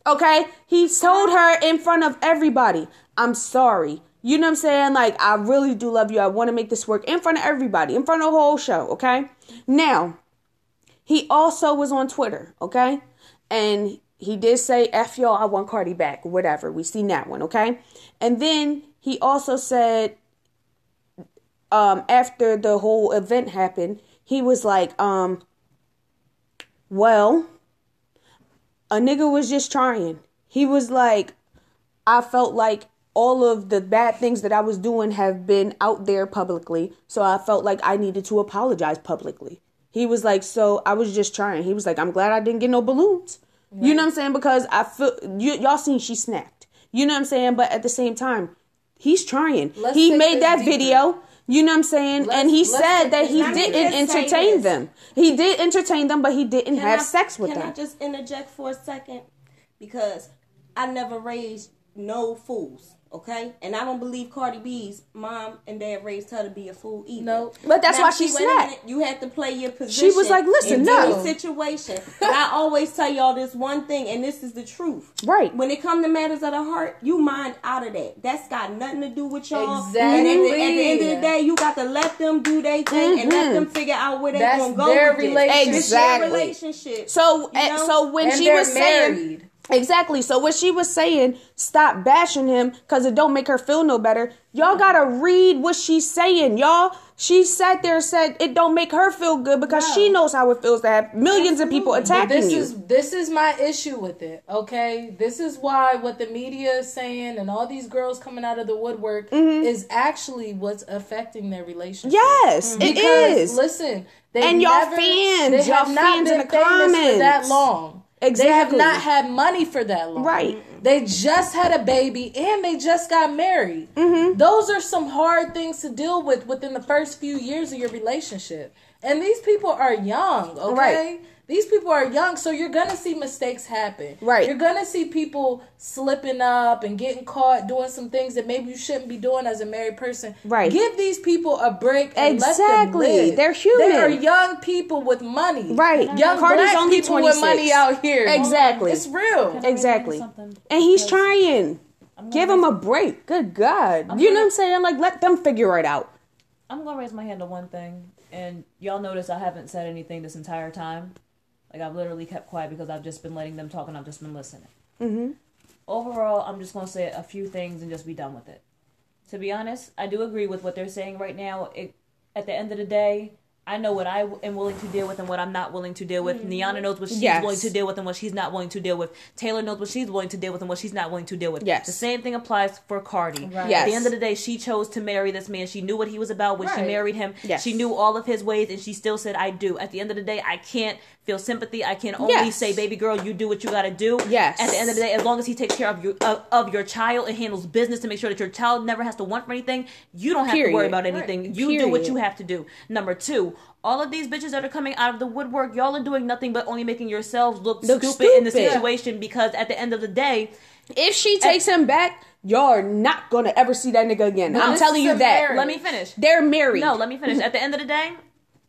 Okay? He told her in front of everybody, I'm sorry. You know what I'm saying? Like, I really do love you. I want to make this work in front of everybody, in front of the whole show, okay? Now, he also was on Twitter, okay? And he did say, F y'all, I want Cardi back, whatever. We seen that one, okay? And then he also said, um, after the whole event happened, he was like, um, well, a nigga was just trying. He was like, I felt like all of the bad things that I was doing have been out there publicly, so I felt like I needed to apologize publicly. He was like, so I was just trying. He was like, I'm glad I didn't get no balloons. You know what I'm saying? Because I feel you, y'all seen she snapped. You know what I'm saying? But at the same time, he's trying. Let's he made that deeper. video. You know what I'm saying? Let's- and he said that he didn't entertain them. He did entertain them, but he didn't Can have I- sex with can them. Can I just interject for a second? Because I never raised no fools, okay? And I don't believe Cardi B's mom and dad raised her to be a fool either. No. But that's Now, why she see, wait snapped. You had to play your position. She was like, "Listen, in no." any situation. But I always tell y'all this one thing, and this is the truth. Right. When it come to matters of the heart, you mind out of that. That's got nothing to do with y'all. Exactly. And at the, at the end of the day, you got to let them do their thing and let them figure out where they That's gonna go their with this. relationship. It's their relationship. So, You eh, know? so when And she they're was saying married. Exactly, so what she was saying stop bashing him because it don't make her feel no better, y'all gotta read what she's saying, y'all. She sat there and said it don't make her feel good because she knows how it feels to have millions of people But attacking this you. is this is my issue with it. Okay, this is why what the media is saying and all these girls coming out of the woodwork mm-hmm. is actually what's affecting their relationship. yes, mm-hmm. it Because, is. Listen, they And y'all fans, they y'all fans in the comments for that long. Exactly. They have not had money for that long. Right. They just had a baby and they just got married. Mm-hmm. Those are some hard things to deal with within the first few years of your relationship. And these people are young, okay? Right. These people are young, so you're gonna see mistakes happen. Right. You're gonna see people slipping up and getting caught doing some things that maybe you shouldn't be doing as a married person. Right. Give these people a break and Exactly. let them live. They're human. They are young people with money. Right. Young Cardi's black only people 26. with money out here. Exactly. It's real. Exactly. And he's trying. Give gonna him a break. Good God. you know what I'm saying? Like, let them figure it out. I'm gonna raise my hand to one thing, and y'all notice I haven't said anything this entire time. Like I've literally kept quiet because I've just been letting them talk and I've just been listening. Mm-hmm. Overall, I'm just gonna say a few things and just be done with it. To be honest, I do agree with what they're saying right now. It, at the end of the day, I know what I am willing to deal with and what I'm not willing to deal with. Mm-hmm. Niana knows what she's Yes. willing to deal with and what she's not willing to deal with. Taylor knows what she's willing to deal with and what she's not willing to deal with. Yes. The same thing applies for Cardi. Right. Yes. At the end of the day, she chose to marry this man. She knew what he was about when she married him. Yes. She knew all of his ways and she still said, I do. At the end of the day, I can't feel sympathy. I can only Yes. say, baby girl, you do what you gotta do. Yes. At the end of the day, as long as he takes care of your of, of your child and handles business to make sure that your child never has to want for anything, you don't have to worry about anything. You do what you have to do. Number two, all of these bitches that are coming out of the woodwork, y'all are doing nothing but only making yourselves look, Look stupid, in the stupid. situation because at the end of the day, If she takes him back, y'all are not gonna ever see that nigga again. I'm telling you that. marriage. let me finish. They're married. No, let me finish. At the end of the day,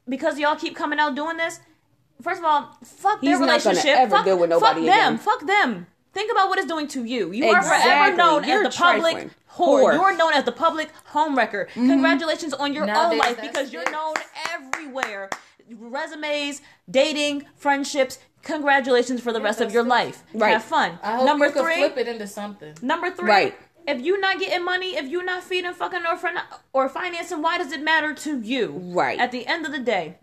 because y'all keep coming out doing this, first of all, fuck He's their not relationship. ever fuck, deal with nobody fuck them. Fuck them. Think about what it's doing to you. You are forever known You're as the public trifling. whore. Whore. You are known as the public home wrecker. Congratulations on your Nowadays, own life because you're it. known everywhere. everywhere. Resumes, dating, friendships. Congratulations for the rest of your life. Right. Have fun. I hope Number you three. flip it into something. Number three. Right. If you're not getting money, if you're not feeding fucking or fin- or financing, why does it matter to you? Right. At the end of the day,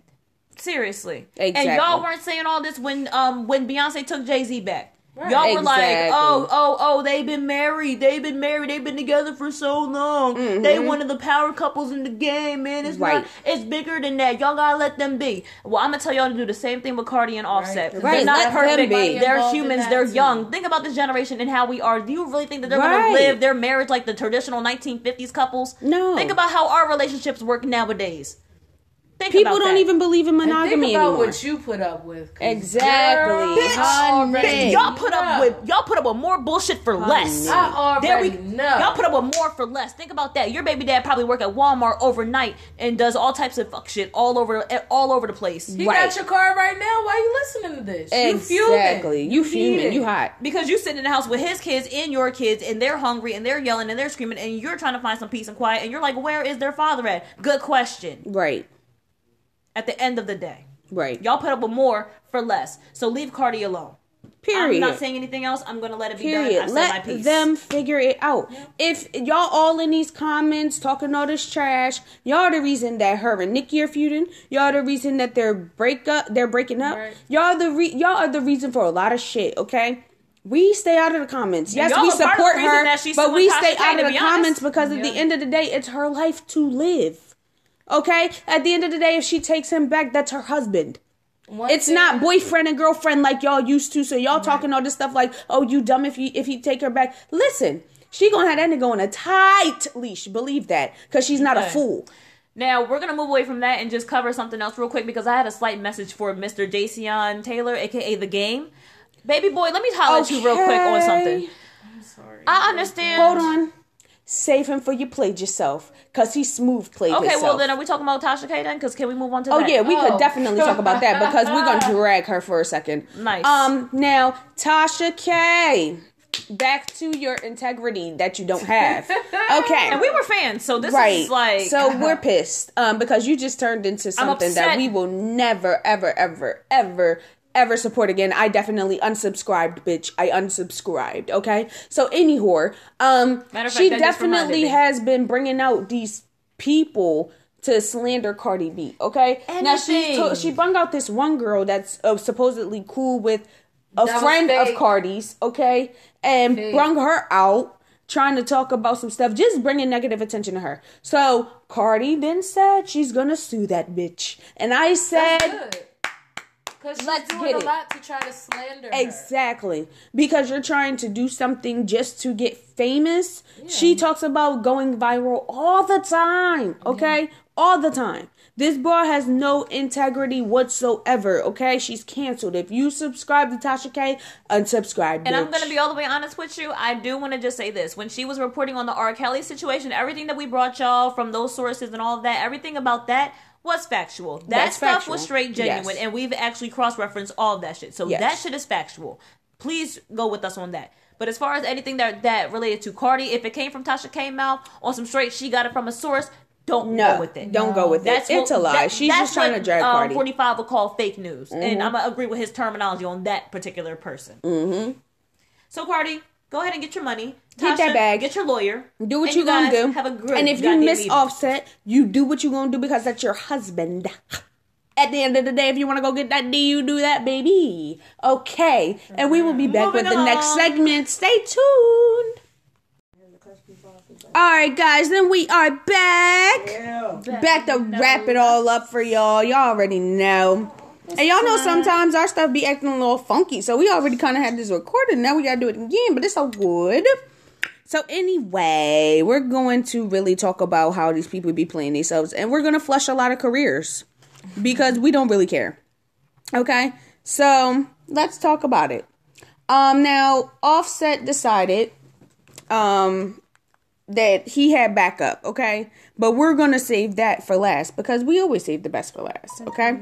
seriously. Exactly. And y'all weren't saying all this when um when Beyonce took Jay Z back. Right. Y'all were like, oh, oh, oh, they've been married. They've been married. They've been together for so long. They one of the power couples in the game, man. It's Mm-hmm. Right. not. It's bigger than that. Y'all gotta let them be. Well, I'm gonna tell y'all to do the same thing with Cardi and Offset. Right. They're Right, not let them perfect. be. They're humans. They're too. young. Think about this generation and how we are. Do you really think that they're Right. gonna live their marriage like the traditional 1950s couples? No. Think about how our relationships work nowadays. Think People about don't that. even believe in And think monogamy about anymore. what you put up with. 'cause Exactly. Bitch, I already bitch, Y'all put up with y'all put up with more bullshit for less. I already There we know. Y'all put up with more for less. Think about that. Your baby dad probably work at Walmart overnight and does all types of fuck shit all over all over the place. He Right. got your car right now. Why are you listening to this? You fuming. Exactly. You need fuming. it. You hot. Because you sitting in the house with his kids and your kids, and they're hungry and they're yelling and they're screaming, and you're trying to find some peace and quiet, and you're like, where is their father at? Good question. Right. At the end of the day, Right. y'all put up with more for less. So leave Cardi alone. Period. I'm not saying anything else. I'm gonna let it be Period. done. I said my Let piece. them figure it out. If y'all all in these comments talking all this trash, y'all the reason that her and Nikki are feuding. Y'all the reason that they're break up. They're breaking up. Right. Y'all the re- y'all are the reason for a lot of shit. Okay. We stay out of the comments. Yes, y'all we are part of the support her, but we Tasha stay K, out of the honest. comments because at the end of the day, it's her life to live. Okay. At the end of the day, if she takes him back, that's her husband. One It's thing- not boyfriend and girlfriend like y'all used to. So y'all talking all this stuff like, oh, you dumb if you if he take her back. Listen, she gonna have that nigga on a tight leash. Believe that, cause she's not a fool. Now we're gonna move away from that and just cover something else real quick because I had a slight message for Mr. Jayceon Taylor, aka the game. Baby boy, let me holler at you real quick on something. I'm sorry. I understand. Hold on. Save him for you played yourself, cause he smooth played Okay, himself. well then, are we talking about Tasha K then? Because can we move on to Oh that? yeah, we could Oh. definitely talk about that because we're gonna [LAUGHS] drag her for a second. Nice. Um, now Tasha K, back to your integrity that you don't have. [LAUGHS] Okay, and we were fans, so this right. is like so [LAUGHS] we're pissed um because you just turned into something that we will never, ever, ever, ever. Ever support again? I definitely unsubscribed, bitch. I unsubscribed. Okay, so anyhow, um, she fact, definitely has been bringing out these people to slander Cardi B. Okay, Anything. now she Anything. she brought out this one girl that's uh, supposedly cool with a That friend of. Cardi's. Okay, and Fake. brung her out trying to talk about some stuff, just bringing negative attention to her. So Cardi then said she's gonna sue that bitch, and I said. That's good. Cause she's Let's doing get a it. lot to try to slander her. Exactly. Because you're trying to do something just to get famous. She talks about going viral all the time, okay? All the time. This boy has no integrity whatsoever, okay? She's canceled. If you subscribe to Tasha K, unsubscribe. And I'm gonna be all the way honest with you. I do want to just say this: when she was reporting on the R. Kelly situation, everything that we brought y'all from those sources and all of that, everything about that was factual. That That's stuff factual. was straight genuine, Yes. and we've actually cross-referenced all of that shit. So Yes. that shit is factual. Please go with us on that. But as far as anything that that related to Cardi, if it came from Tasha K mouth on some straight, she got it from a source. Don't No, go with it. don't go with it. It's a lie. that- She's just trying what, to drag um, Cardi. 45 will call fake news, Mm-hmm. and I'm gonna agree with his terminology on that particular person. Mm-hmm. So Cardi, go ahead and get your money. Get that bag. Get your lawyer. Do what And you gonna do. Have a good. and if you miss evening. Offset, you do what you gonna do because that's your husband. At the end of the day, if you want to go get that D, you do that, baby. Okay, and we will be back Moving with the next segment. Stay tuned. All right, guys, then we are back. Back to wrap it all up for y'all. Y'all already know. And y'all know sometimes our stuff be acting a little funky, so we already kind of had this recorded. Now we gotta do it again, but it's all good. So anyway, we're going to really talk about how these people be playing themselves, and we're gonna flush a lot of careers because we don't really care. Okay, so let's talk about it. Um, now Offset decided, um, that he had backup. Okay, but we're gonna save that for last because we always save the best for last. Okay,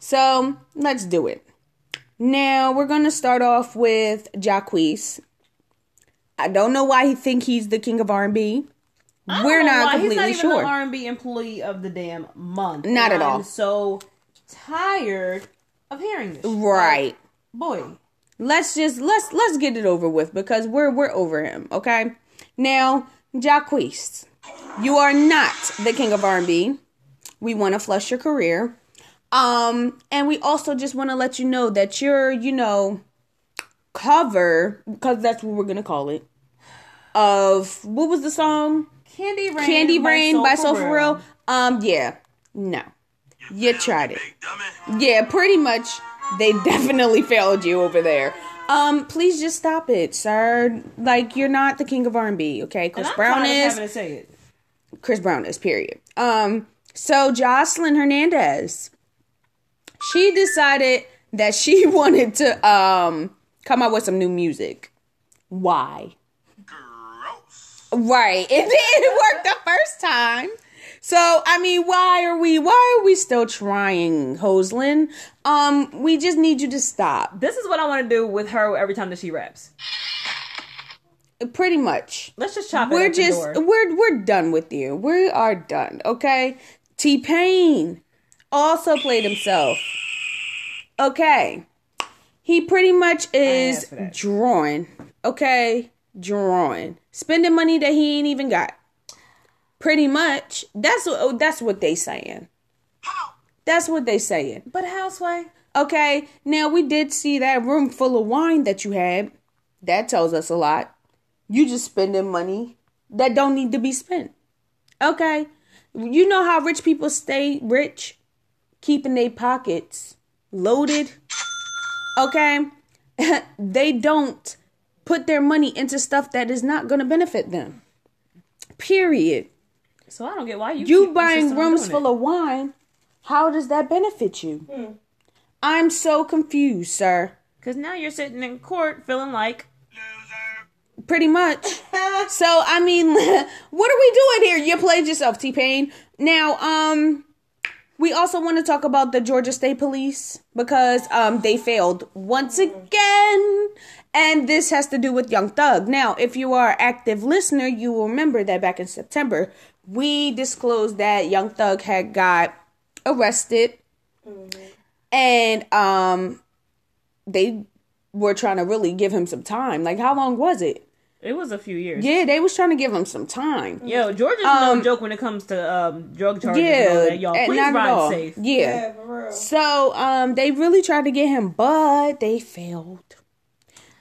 so let's do it. Now we're gonna start off with Jacquees. I don't know why he think he's the king of R&B. We're not why. completely He's not even sure. R&B employee of the damn month. Not at all. I'm so tired of hearing this. Right. Boy. let's just let's let's get it over with because we're we're over him okay now Jacquees you are not the king of r&b we want to flush your career um and we also just want to let you know that your you know cover because that's what we're gonna call it of what was the song Candy Rain. candy rain by soul For for real um yeah no you tried it yeah, pretty much. They definitely failed you over there. Um, please just stop it, sir. Like you're not the king of R&B, okay? And Chris I'm Brown is. having to say it. Chris Brown is. Period. Um, so Joseline Hernandez, she decided that she [LAUGHS] wanted to um come out with some new music. Why? Right. [LAUGHS] It didn't work the first time. So I mean, why are we why are we still trying, Joseline? Um, we just need you to stop. This is what I want to do with her every time that she raps. Pretty much. Let's just chop it We're just we're we're done with you. We are done, okay? T Pain also played himself. Okay. He pretty much is asked for that. drawing. Okay? Drawing. Spending money that he ain't even got. Pretty much. That's what oh, that's what they saying. That's what they saying. But houseway. Okay, now we did see that room full of wine that you had. That tells us a lot. You just spending money that don't need to be spent. Okay, you know how rich people stay rich, keeping their pockets loaded. Okay, [LAUGHS] they don't put their money into stuff that is not going to benefit them. Period. So I don't get why you You keep buying rooms full it. of wine. How does that benefit you? Hmm. I'm so confused, sir. Cause now you're sitting in court feeling like Pretty much. [LAUGHS] so I mean, [LAUGHS] what are we doing here? You played yourself, T Pain. Now, um, we also want to talk about the Georgia State Police because um they failed once again. And this has to do with Young Thug. Now, if you are an active listener, you will remember that back in September, we disclosed that Young Thug had got arrested. And um they were trying to really give him some time. Like how long was it? It was a few years. Yeah, they was trying to give him some time. Yo, Georgia's Um, no joke when it comes to um drug charges Yeah, and all that. Y'all, please ride all. safe. Yeah. for real. So, um, they really tried to get him, but they failed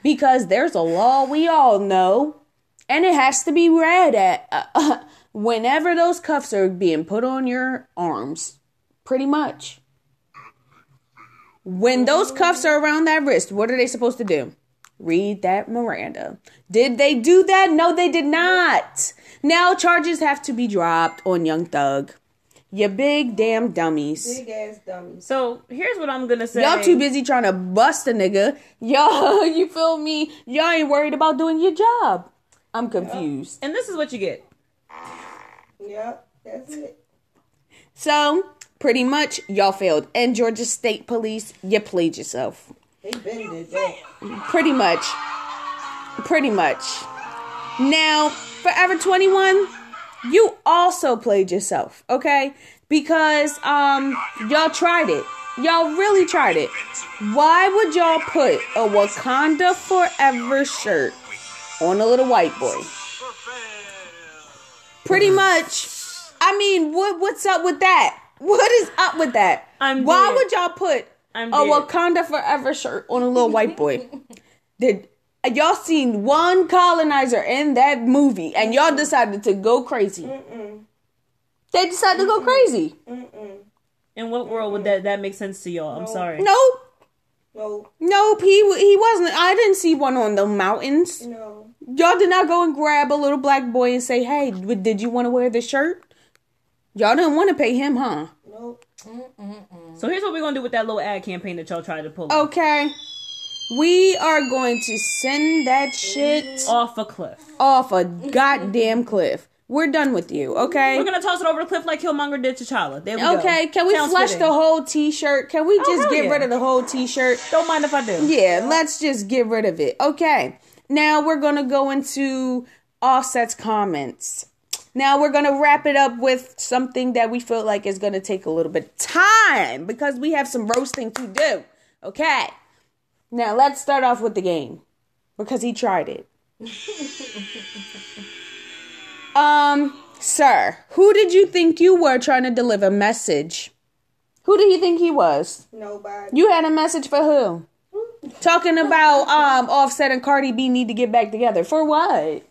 because there's a law we all know, and it has to be read at uh, whenever those cuffs are being put on your arms. Pretty much. When those cuffs are around that wrist, what are they supposed to do? Read that Miranda. Did they do that? No, they did not. Now charges have to be dropped on Young Thug. You big damn dummies. Big ass dummies. So here's what I'm gonna say. Y'all too busy trying to bust a nigga. [LAUGHS] Y'all, you feel me? Y'all ain't worried about doing your job. I'm confused. And this is what you get. Yep, that's it. So, pretty much, y'all failed. And Georgia State Police, you played yourself. They been did that. Pretty much. Pretty much. Now, Forever 21, you also played yourself, okay? Because um y'all tried it. Y'all really tried it. Why would y'all put a Wakanda Forever shirt on a little white boy? Pretty much. I mean, what what's up with that? What is up with that? I'm Why dead. would y'all put I'm a dead. Wakanda Forever shirt on a little white boy? [LAUGHS] Did y'all seen one colonizer in that movie and y'all decided to go crazy? They decided to go crazy. In what world would that that make sense to y'all? I'm sorry. Nope. No, Nope, he he wasn't. I didn't see one on the mountains. no. Y'all did not go and grab a little black boy and say, "Hey, did you want to wear the shirt?" Y'all didn't want to pay him, huh? Nope. So here's what we're gonna do with that little ad campaign that y'all tried to pull Okay. We are going to send that shit off a cliff. off a goddamn cliff. We're done with you, okay? We're gonna toss it over the cliff like Killmonger did T'Challa. There we go. Okay, can we Sounds flush fitting. the whole t-shirt? Can we oh, just hell get yeah. rid of the whole t-shirt? Don't mind if I do. Yeah, let's just get rid of it. Okay. Now we're to go into Offset's comments. Now we're gonna wrap it up with something that we feel like is gonna take a little bit of time because we have some roasting to do. Okay. Now let's start off with the game because he tried it. [LAUGHS] um, sir, who did you think you were trying to deliver a message? Who do you think he was? Nobody. You had a message for who? [LAUGHS] Talking about um Offset and Cardi B need to get back together. For what?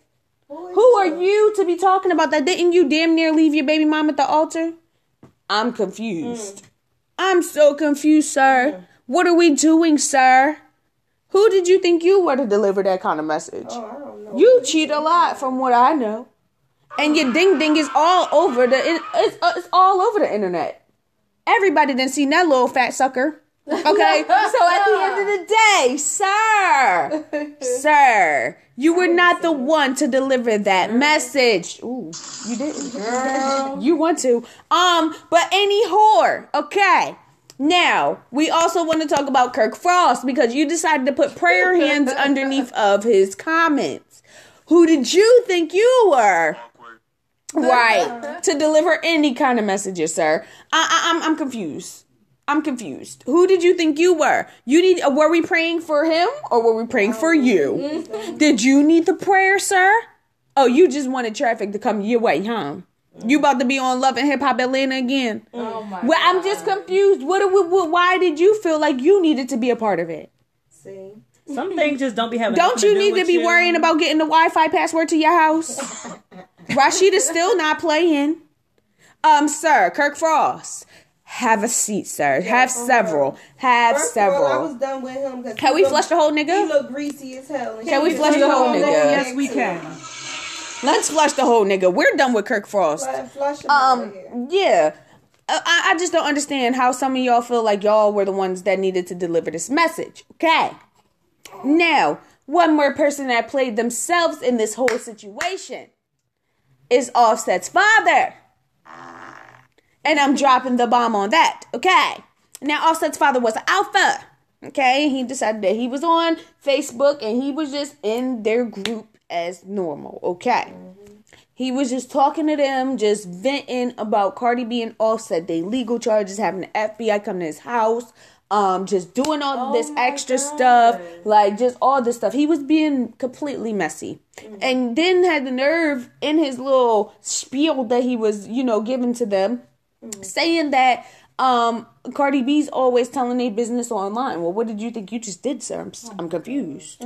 Who are you to be talking about that? Didn't you damn near leave your baby mom at the altar? I'm confused. I'm so confused, sir. What are we doing, sir? Who did you think you were to deliver that kind of message? Oh, I don't know. You cheat a lot, from what I know, and your ding ding is all over the. It's, uh, it's all over the internet. Everybody didn't see that little fat sucker. Okay, so at the end of the day, sir, [LAUGHS] sir, you were not the one to deliver that message. Ooh, you didn't. girl. [LAUGHS] You want to. Um, but any whore, okay. Now, we also want to talk about Kirk Frost because you decided to put prayer hands [LAUGHS] underneath of his comments. Who did you think you were? Right. to deliver any kind of messages, sir. I, I, I'm, I'm confused. I'm confused. Who did you think you were? You need. uh, Were we praying for him or were we praying for you? Did you need the prayer, sir? Oh, you just wanted traffic to come your way, huh? You about to be on Love and Hip Hop Atlanta again? Oh my Well, I'm just confused. What, what, what? Why did you feel like you needed to be a part of it? See? Some things just don't be having. Don't you do need to with be you. worrying about getting the Wi-Fi password to your house? [LAUGHS] Rasheeda's still not playing. Um, sir, Kirk Frost, have a seat, sir. have for several. Have First of all, I several. was done with him. 'cause Can he we look- flush the whole He nigga? look greasy as hell. and Can we flush the whole so nigga? Yes, we can. Let's flush the whole nigga. We're done with Kirk Frost. Flush- Flush him out of Um, here. yeah. Uh, I, I just don't understand how some of y'all feel like y'all were the ones that needed to deliver this message. Okay. Now, one more person that played themselves in this whole situation is Offset's father. And I'm dropping the bomb on that. Okay. Now, Offset's father was alpha. Okay. He decided that he was on Facebook and he was just in their group as normal. Okay. He was just talking to them, just venting about Cardi B and Offset, they legal charges, having the FBI come to his house, um, just doing all this extra stuff, like just all this stuff. He was being completely messy, and then had the nerve in his little spiel that he was, you know, giving to them, saying that um Cardi B's always telling their business online. Well, what did you think you just did, sir? I'm, I'm confused.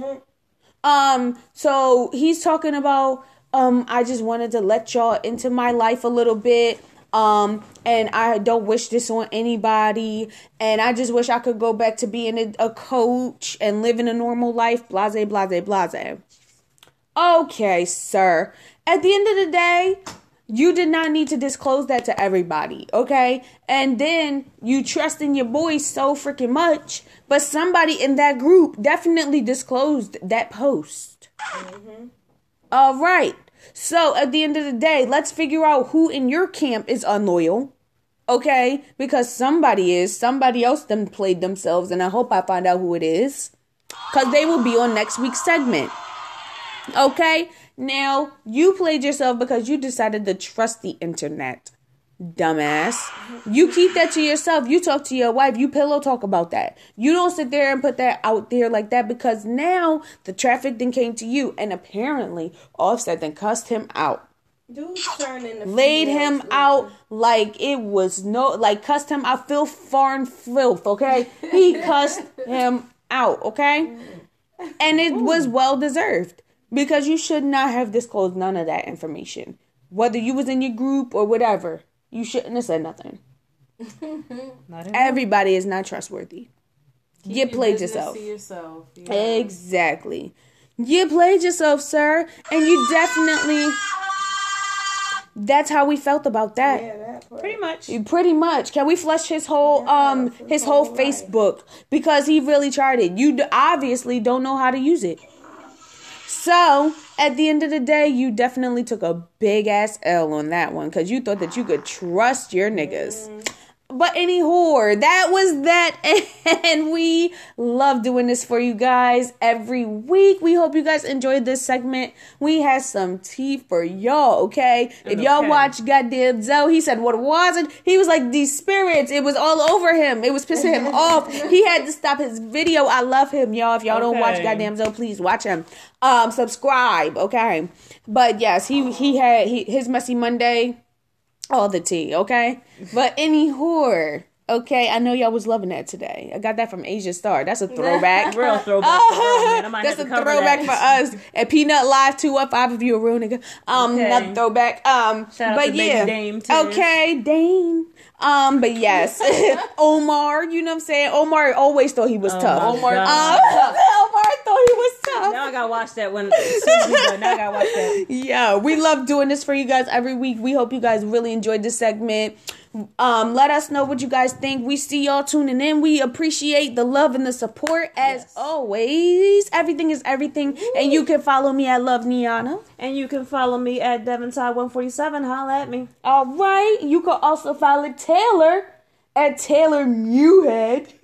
Um, so he's talking about um I just wanted to let y'all into my life a little bit. Um, and I don't wish this on anybody. And I just wish I could go back to being a, a coach and living a normal life. Blase, blase, blase. Okay, sir. At the end of the day, you did not need to disclose that to everybody, okay? And then you trust in your boys so freaking much, but somebody in that group definitely disclosed that post. Mm-hmm. All right. So at the end of the day, let's figure out who in your camp is unloyal. Okay? Because somebody is. Somebody else them played themselves, and I hope I find out who it is. Because they will be on next week's segment. Okay? Now, you played yourself because you decided to trust the internet. Dumbass. You keep that to yourself. You talk to your wife. You pillow talk about that. You don't sit there and put that out there like that because now the traffic then came to you and apparently Offset then cussed him out. Dude's turning Laid him out like it was no, like cussed him out, filth, foreign filth, okay? He [LAUGHS] cussed him out, okay? And it was well deserved because you should not have disclosed none of that information. Whether you was in your group or whatever, you shouldn't have said nothing. [LAUGHS] Not Everybody is not trustworthy. you played yourself. To yourself. Yeah. Exactly. You played yourself, sir, and you definitely. That's how we felt about that. Yeah, that. Pretty much. Pretty much. Can we flush his whole um his whole whole. Facebook because he really tried it. You d- obviously don't know how to use it. So at the end of the day, you definitely took a big ass L on that one because you thought that you could trust your niggas. But any whore, that was that. [LAUGHS] And we love doing this for you guys every week. We hope you guys enjoyed this segment. We had some tea for y'all, okay? If y'all Okay. watch goddamn Zoe, he said what was it? He was like these spirits. It was all over him. It was pissing him [LAUGHS] off. He had to stop his video. I love him, y'all. If y'all don't watch Okay. goddamn Zoe, please watch him. Um, subscribe, okay? But yes, he he had he, his messy Monday all the tea, okay? But any whore, okay? I know y'all was loving that today. I got that from Asia Star. That's a throwback. [LAUGHS] Real throwback. for her, man. I might That's a have to cover throwback that. for us. And Peanut Live two up five of you a real nigga. Um, Okay. not throwback. Um, Shout out but to yeah, Dame, too. okay, Dame. Um, but yes, [LAUGHS] Omar. You know what I'm saying? Omar always thought he was Oh tough. my Omar- Um, God. [LAUGHS] Omar thought he was tough. Now I gotta watch that when as soon as we done. Now I gotta watch that. Yeah, we love doing this for you guys every week. We hope you guys really enjoyed this segment. Um, let us know what you guys think. We see y'all tuning in. We appreciate the love and the support as Yes. always. Everything is everything. And you can follow me at Love Niana. And you can follow me at Devonside147. Holla at me. All right. You can also follow Taylor at Taylor Newhead. [LAUGHS]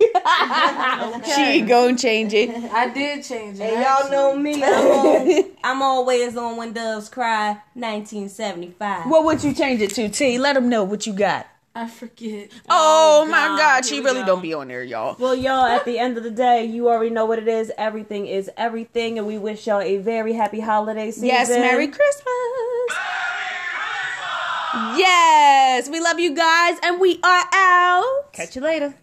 She ain't gonna change it. I did change it. And y'all know me. I'm, [LAUGHS] on, I'm always on When Doves Cry, 1975. What would you change it to, T? Let them know what you got. I forget. Oh, oh, my God. God. She really go. don't be on there, y'all. Well, y'all, at the end of the day, you already know what it is. Everything is everything, and we wish y'all a very happy holiday season. Yes, Merry Christmas. Yes, we love you guys, and we are out. Catch you later.